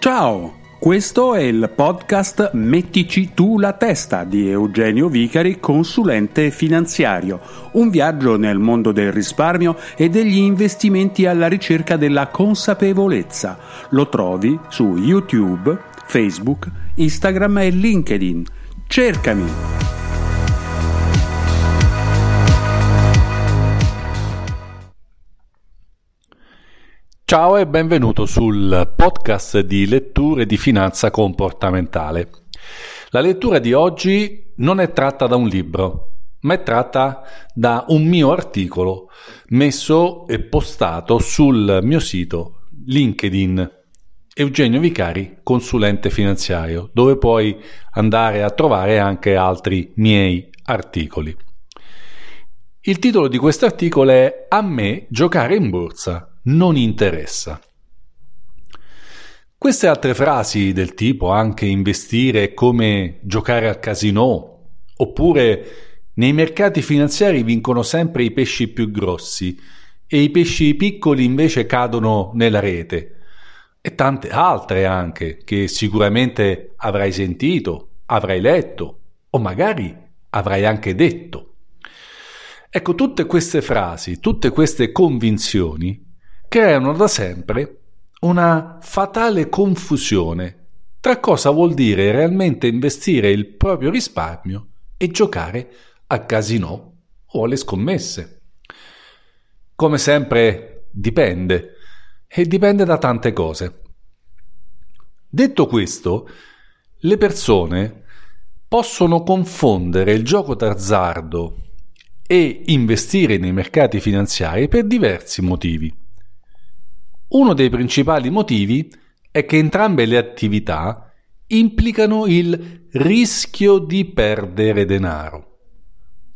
Ciao, questo è il podcast Mettici tu la testa di Eugenio Vicari, consulente finanziario. Un viaggio nel mondo del risparmio e degli investimenti alla ricerca della consapevolezza. Lo trovi su YouTube, Facebook, Instagram e LinkedIn. Cercami! Ciao e benvenuto sul podcast di letture di finanza comportamentale. La lettura di oggi non è tratta da un libro, ma è tratta da un mio articolo messo e postato sul mio sito LinkedIn Eugenio Vicari, consulente finanziario, dove puoi andare a trovare anche altri miei articoli. Il titolo di questo articolo è A me giocare in borsa non interessa. Queste altre frasi del tipo anche investire come giocare al casino oppure nei mercati finanziari vincono sempre i pesci più grossi e i pesci piccoli invece cadono nella rete e tante altre anche che sicuramente avrai sentito, avrai letto o magari avrai anche detto. Ecco, tutte queste frasi, tutte queste convinzioni creano da sempre una fatale confusione tra cosa vuol dire realmente investire il proprio risparmio e giocare a casino o alle scommesse. Come sempre dipende e dipende da tante cose. Detto questo, le persone possono confondere il gioco d'azzardo e investire nei mercati finanziari per diversi motivi. Uno dei principali motivi è che entrambe le attività implicano il rischio di perdere denaro.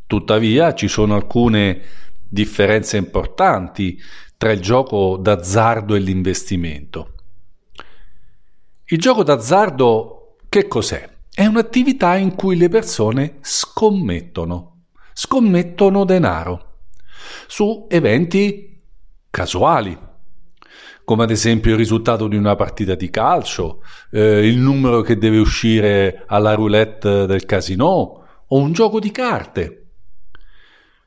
Tuttavia ci sono alcune differenze importanti tra il gioco d'azzardo e l'investimento. Il gioco d'azzardo che cos'è? È un'attività in cui le persone scommettono, scommettono denaro su eventi casuali, come ad esempio il risultato di una partita di calcio, eh, il numero che deve uscire alla roulette del casino o un gioco di carte.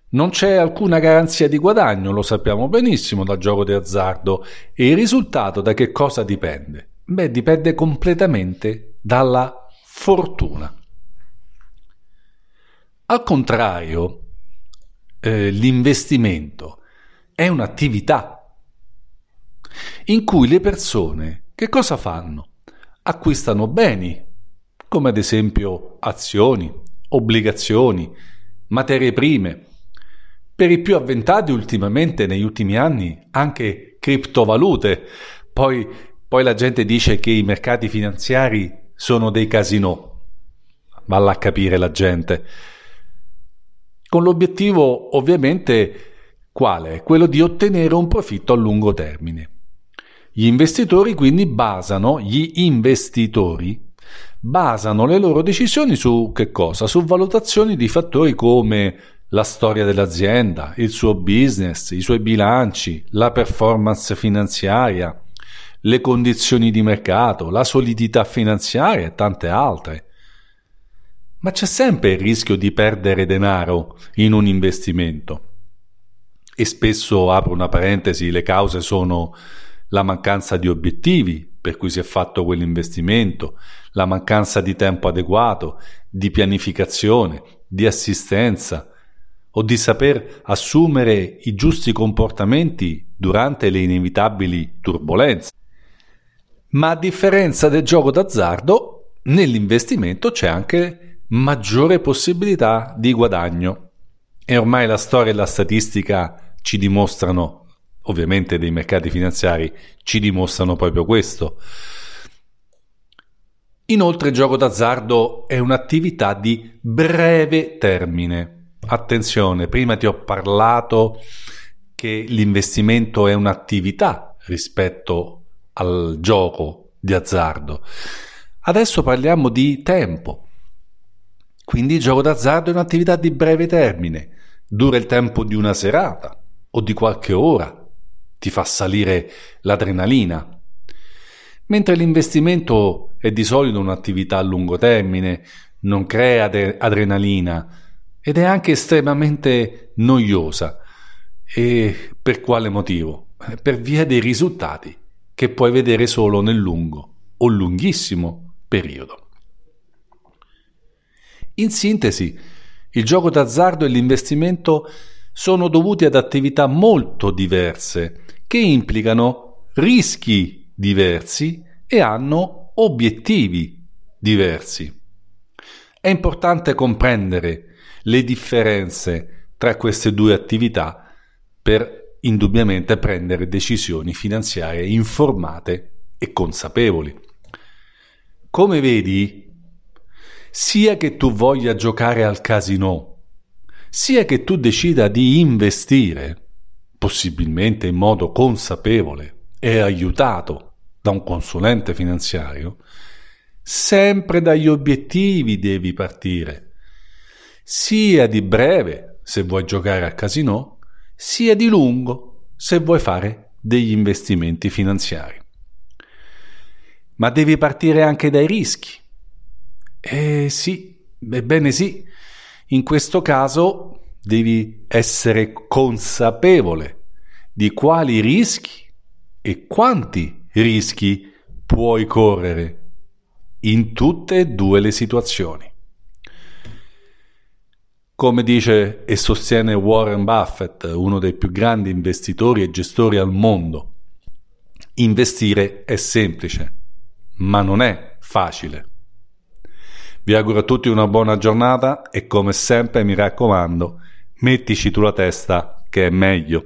Non c'è alcuna garanzia di guadagno, lo sappiamo benissimo dal gioco di azzardo. E il risultato da che cosa dipende? Beh, dipende completamente dalla fortuna. Al contrario, eh, l'investimento è un'attività in cui le persone che cosa fanno? Acquistano beni, come ad esempio azioni, obbligazioni, materie prime. Per i più avventati ultimamente, negli ultimi anni, anche criptovalute. Poi, poi la gente dice che i mercati finanziari sono dei casinò. valla a capire la gente. Con l'obiettivo ovviamente quale? Quello di ottenere un profitto a lungo termine. Gli investitori quindi basano, gli investitori basano le loro decisioni su che cosa? Su valutazioni di fattori come la storia dell'azienda, il suo business, i suoi bilanci, la performance finanziaria, le condizioni di mercato, la solidità finanziaria e tante altre. Ma c'è sempre il rischio di perdere denaro in un investimento. E spesso, apro una parentesi, le cause sono la mancanza di obiettivi per cui si è fatto quell'investimento, la mancanza di tempo adeguato, di pianificazione, di assistenza o di saper assumere i giusti comportamenti durante le inevitabili turbulenze. Ma a differenza del gioco d'azzardo, nell'investimento c'è anche maggiore possibilità di guadagno. E ormai la storia e la statistica ci dimostrano ovviamente dei mercati finanziari ci dimostrano proprio questo. Inoltre il gioco d'azzardo è un'attività di breve termine. Attenzione, prima ti ho parlato che l'investimento è un'attività rispetto al gioco di azzardo. Adesso parliamo di tempo. Quindi il gioco d'azzardo è un'attività di breve termine, dura il tempo di una serata o di qualche ora, ti fa salire l'adrenalina. Mentre l'investimento è di solito un'attività a lungo termine, non crea ad- adrenalina ed è anche estremamente noiosa. E per quale motivo? Per via dei risultati che puoi vedere solo nel lungo o lunghissimo periodo. In sintesi, il gioco d'azzardo e l'investimento sono dovuti ad attività molto diverse che implicano rischi diversi e hanno obiettivi diversi. È importante comprendere le differenze tra queste due attività per indubbiamente prendere decisioni finanziarie informate e consapevoli. Come vedi, sia che tu voglia giocare al casino, sia che tu decida di investire, possibilmente in modo consapevole e aiutato da un consulente finanziario, sempre dagli obiettivi devi partire, sia di breve se vuoi giocare a casino, sia di lungo se vuoi fare degli investimenti finanziari. Ma devi partire anche dai rischi. Eh sì, ebbene sì, in questo caso devi essere consapevole di quali rischi e quanti rischi puoi correre in tutte e due le situazioni. Come dice e sostiene Warren Buffett, uno dei più grandi investitori e gestori al mondo, investire è semplice, ma non è facile. Vi auguro a tutti una buona giornata e come sempre mi raccomando, mettici tu la testa che è meglio.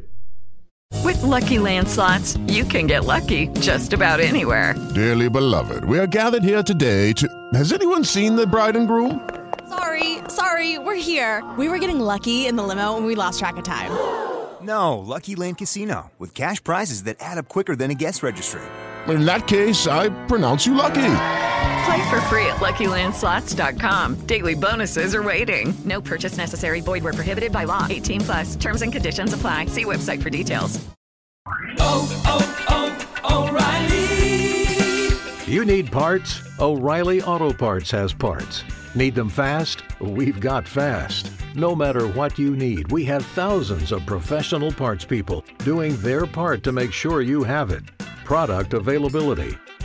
With lucky landslots, you can get lucky just about anywhere. Dearly beloved, we are gathered here today to. Has anyone seen the bride and groom? Sorry, sorry, we're here. We were getting lucky in the limo and we lost track of time. No, Lucky Land Casino, with cash prizes that add up quicker than a guest registry. In that case, I pronounce you lucky. Play for free at LuckyLandSlots.com. Daily bonuses are waiting. No purchase necessary. Void where prohibited by law. 18 plus. Terms and conditions apply. See website for details. Oh, oh, oh, O'Reilly. You need parts? O'Reilly Auto Parts has parts. Need them fast? We've got fast. No matter what you need, we have thousands of professional parts people doing their part to make sure you have it. Product availability